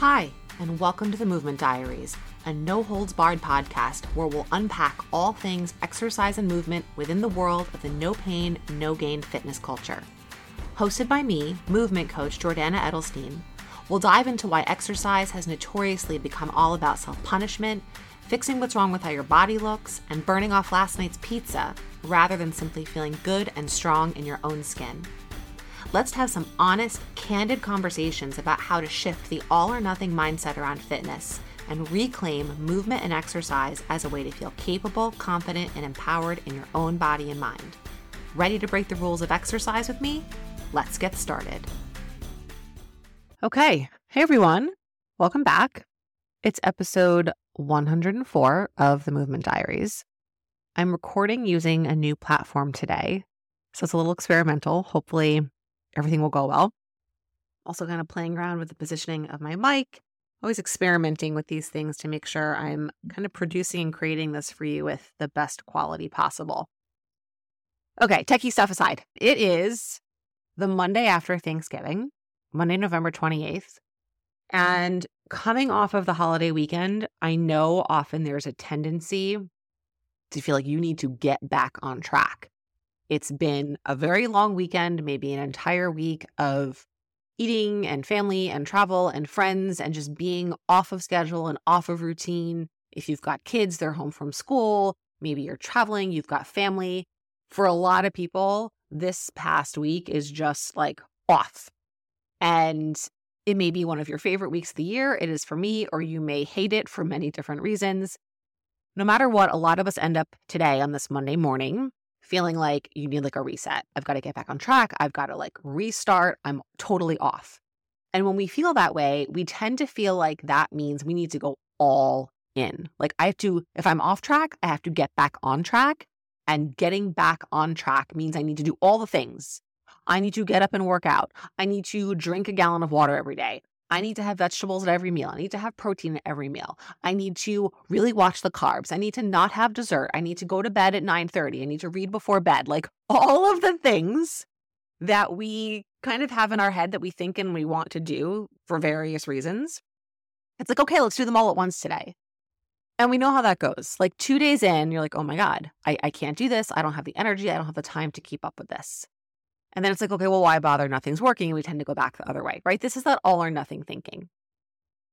Hi, and welcome to the Movement Diaries, a no holds barred podcast where we'll unpack all things exercise and movement within the world of the no pain, no gain fitness culture. Hosted by me, movement coach Jordana Edelstein, we'll dive into why exercise has notoriously become all about self punishment, fixing what's wrong with how your body looks, and burning off last night's pizza rather than simply feeling good and strong in your own skin. Let's have some honest, candid conversations about how to shift the all or nothing mindset around fitness and reclaim movement and exercise as a way to feel capable, confident, and empowered in your own body and mind. Ready to break the rules of exercise with me? Let's get started. Okay. Hey, everyone. Welcome back. It's episode 104 of the Movement Diaries. I'm recording using a new platform today. So it's a little experimental. Hopefully, everything will go well. Also, kind of playing around with the positioning of my mic, always experimenting with these things to make sure I'm kind of producing and creating this for you with the best quality possible. Okay, techie stuff aside, it is the Monday after Thanksgiving, Monday, November 28th. And coming off of the holiday weekend, I know often there's a tendency to feel like you need to get back on track. It's been a very long weekend, maybe an entire week of eating and family and travel and friends and just being off of schedule and off of routine. If you've got kids, they're home from school, maybe you're traveling, you've got family. For a lot of people, this past week is just like off. And it may be one of your favorite weeks of the year. It is for me, or you may hate it for many different reasons. No matter what, a lot of us end up today on this Monday morning feeling like you need like a reset. I've got to get back on track. I've got to like restart. I'm totally off. And when we feel that way, we tend to feel like that means we need to go all in. Like I have to, if I'm off track, I have to get back on track. And getting back on track means I need to do all the things. I need to get up and work out. I need to drink a gallon of water every day. I need to have vegetables at every meal. I need to have protein at every meal. I need to really watch the carbs. I need to not have dessert. I need to go to bed at 9:30. I need to read before bed. Like all of the things that we kind of have in our head that we think and we want to do for various reasons. It's like, okay, let's do them all at once today. And we know how that goes. Like two days in, you're like, oh my God, I, I can't do this. I don't have the energy. I don't have the time to keep up with this. And then it's like, okay, well, why bother? Nothing's working. And we tend to go back the other way, right? This is that all or nothing thinking.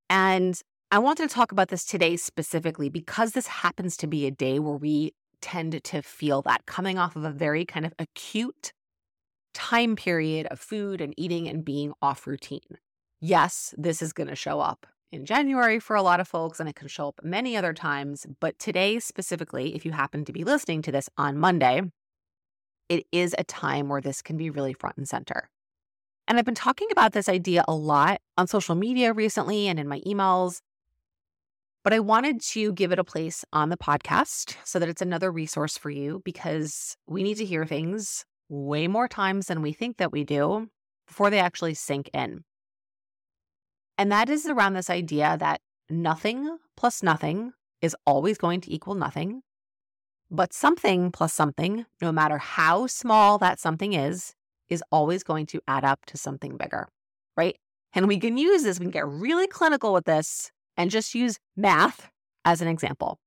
And I wanted to talk about this today specifically because this happens to be a day where we tend to feel that coming off of a very kind of acute time period of food and eating and being off routine. Yes, this is going to show up in January for a lot of folks, and it can show up many other times. But today, specifically, if you happen to be listening to this on Monday, it is a time where this can be really front and center. And I've been talking about this idea a lot on social media recently and in my emails. But I wanted to give it a place on the podcast so that it's another resource for you because we need to hear things way more times than we think that we do before they actually sink in. And that is around this idea that nothing plus nothing is always going to equal nothing. But something plus something, no matter how small that something is, is always going to add up to something bigger, right? And we can use this, we can get really clinical with this and just use math as an example.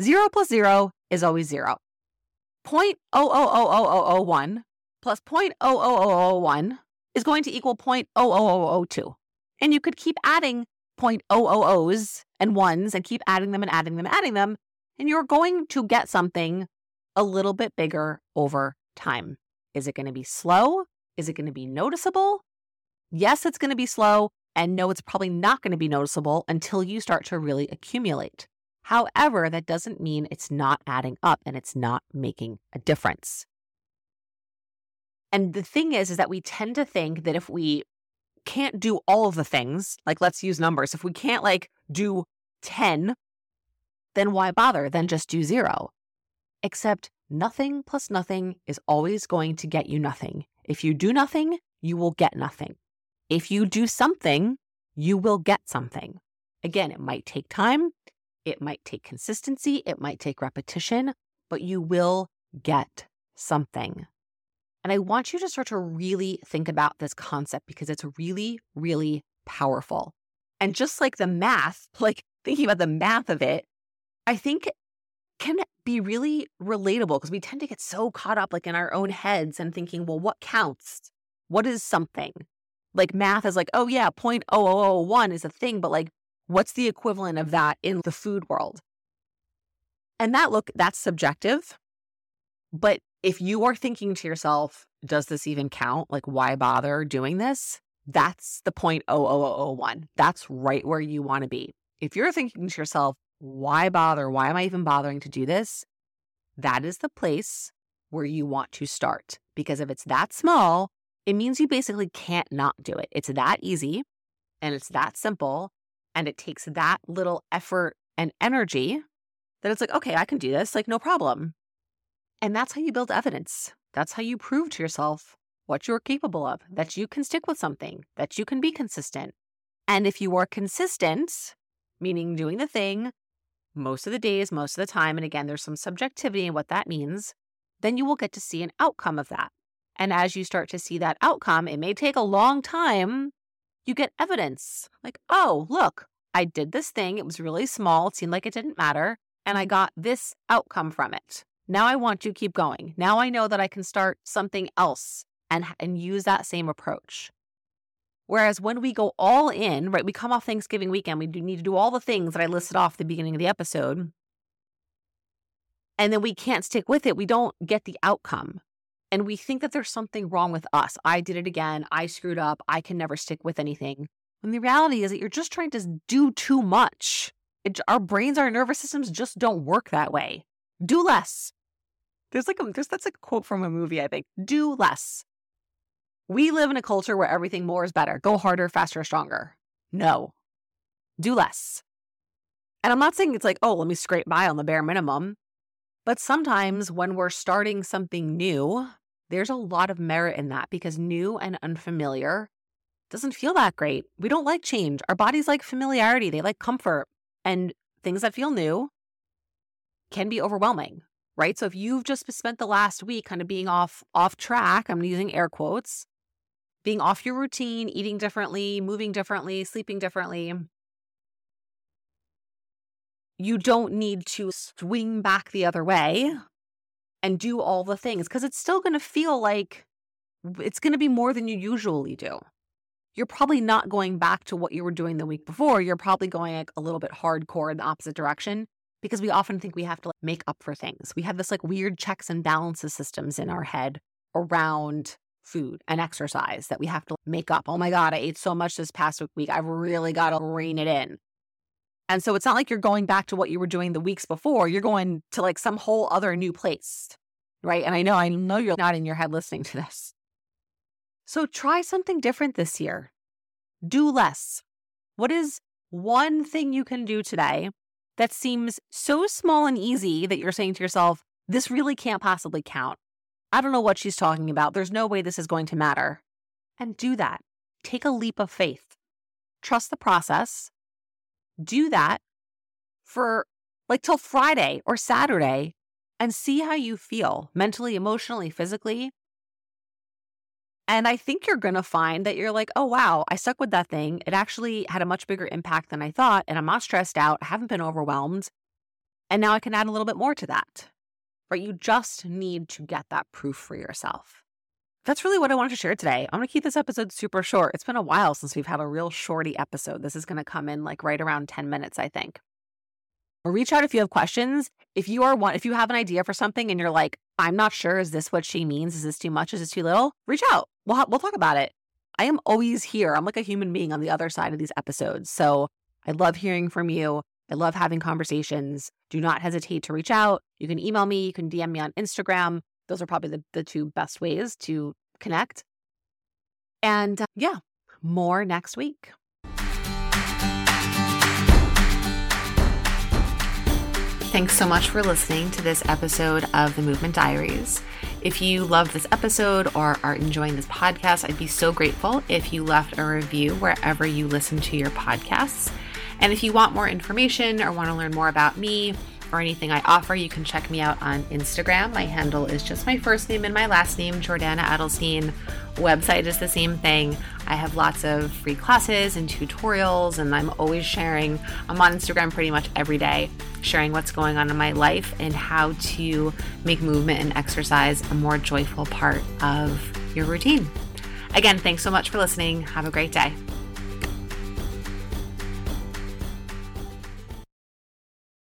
Zero plus zero is always zero. 0.000001 plus 0.00001 is going to equal 0.00002. And you could keep adding 0.000s and ones and keep adding them and adding them and adding them and you're going to get something a little bit bigger over time. Is it going to be slow? Is it going to be noticeable? Yes, it's going to be slow. And no, it's probably not going to be noticeable until you start to really accumulate. However, that doesn't mean it's not adding up and it's not making a difference. And the thing is, is that we tend to think that if we can't do all of the things, like let's use numbers, if we can't like do 10 then why bother? Then just do zero. Except nothing plus nothing is always going to get you nothing. If you do nothing, you will get nothing. If you do something, you will get something. Again, it might take time, it might take consistency, it might take repetition, but you will get something. And I want you to start to really think about this concept because it's really, really powerful. And just like the math, like thinking about the math of it, I think can be really relatable because we tend to get so caught up like in our own heads and thinking, well, what counts? What is something? Like math is like, oh yeah, 0.0001 is a thing, but like what's the equivalent of that in the food world? And that look, that's subjective. But if you are thinking to yourself, does this even count? Like, why bother doing this? That's the 0.0001. That's right where you want to be. If you're thinking to yourself, why bother? Why am I even bothering to do this? That is the place where you want to start. Because if it's that small, it means you basically can't not do it. It's that easy and it's that simple. And it takes that little effort and energy that it's like, okay, I can do this, like, no problem. And that's how you build evidence. That's how you prove to yourself what you're capable of, that you can stick with something, that you can be consistent. And if you are consistent, meaning doing the thing most of the days, most of the time, and again, there's some subjectivity in what that means, then you will get to see an outcome of that. And as you start to see that outcome, it may take a long time. You get evidence like, oh, look, I did this thing. It was really small. It seemed like it didn't matter. And I mm-hmm. got this outcome from it. Now I want to keep going. Now I know that I can start something else and, and use that same approach. Whereas when we go all in, right, we come off Thanksgiving weekend, we need to do all the things that I listed off at the beginning of the episode. And then we can't stick with it. We don't get the outcome. And we think that there's something wrong with us. I did it again. I screwed up. I can never stick with anything. When the reality is that you're just trying to do too much. It, our brains, our nervous systems just don't work that way. Do less. There's like a, there's that's a quote from a movie, I think. Do less. We live in a culture where everything more is better. Go harder, faster, stronger. No. Do less. And I'm not saying it's like, oh, let me scrape by on the bare minimum. But sometimes when we're starting something new, there's a lot of merit in that because new and unfamiliar doesn't feel that great. We don't like change. Our bodies like familiarity, they like comfort. And things that feel new can be overwhelming, right? So if you've just spent the last week kind of being off off track, I'm using air quotes, being off your routine, eating differently, moving differently, sleeping differently. You don't need to swing back the other way and do all the things because it's still going to feel like it's going to be more than you usually do. You're probably not going back to what you were doing the week before. You're probably going like a little bit hardcore in the opposite direction because we often think we have to like make up for things. We have this like weird checks and balances systems in our head around food and exercise that we have to make up. Oh my God, I ate so much this past week. I've really got to rein it in. And so it's not like you're going back to what you were doing the weeks before. You're going to like some whole other new place. Right. And I know, I know you're not in your head listening to this. So try something different this year. Do less. What is one thing you can do today that seems so small and easy that you're saying to yourself, this really can't possibly count? I don't know what she's talking about. There's no way this is going to matter. And do that. Take a leap of faith. Trust the process. Do that for like till Friday or Saturday and see how you feel mentally, emotionally, physically. And I think you're going to find that you're like, oh, wow, I stuck with that thing. It actually had a much bigger impact than I thought. And I'm not stressed out. I haven't been overwhelmed. And now I can add a little bit more to that right? You just need to get that proof for yourself. That's really what I wanted to share today. I'm going to keep this episode super short. It's been a while since we've had a real shorty episode. This is going to come in like right around 10 minutes, I think. reach out if you have questions. If you are one, if you have an idea for something and you're like, I'm not sure, is this what she means? Is this too much? Is this too little? Reach out. We'll, we'll talk about it. I am always here. I'm like a human being on the other side of these episodes. So I love hearing from you. I love having conversations. Do not hesitate to reach out. You can email me, you can DM me on Instagram. Those are probably the, the two best ways to connect. And uh, yeah, more next week. Thanks so much for listening to this episode of the Movement Diaries. If you love this episode or are enjoying this podcast, I'd be so grateful if you left a review wherever you listen to your podcasts. And if you want more information or want to learn more about me, or anything I offer, you can check me out on Instagram. My handle is just my first name and my last name, Jordana Adelstein. Website is the same thing. I have lots of free classes and tutorials, and I'm always sharing. I'm on Instagram pretty much every day, sharing what's going on in my life and how to make movement and exercise a more joyful part of your routine. Again, thanks so much for listening. Have a great day.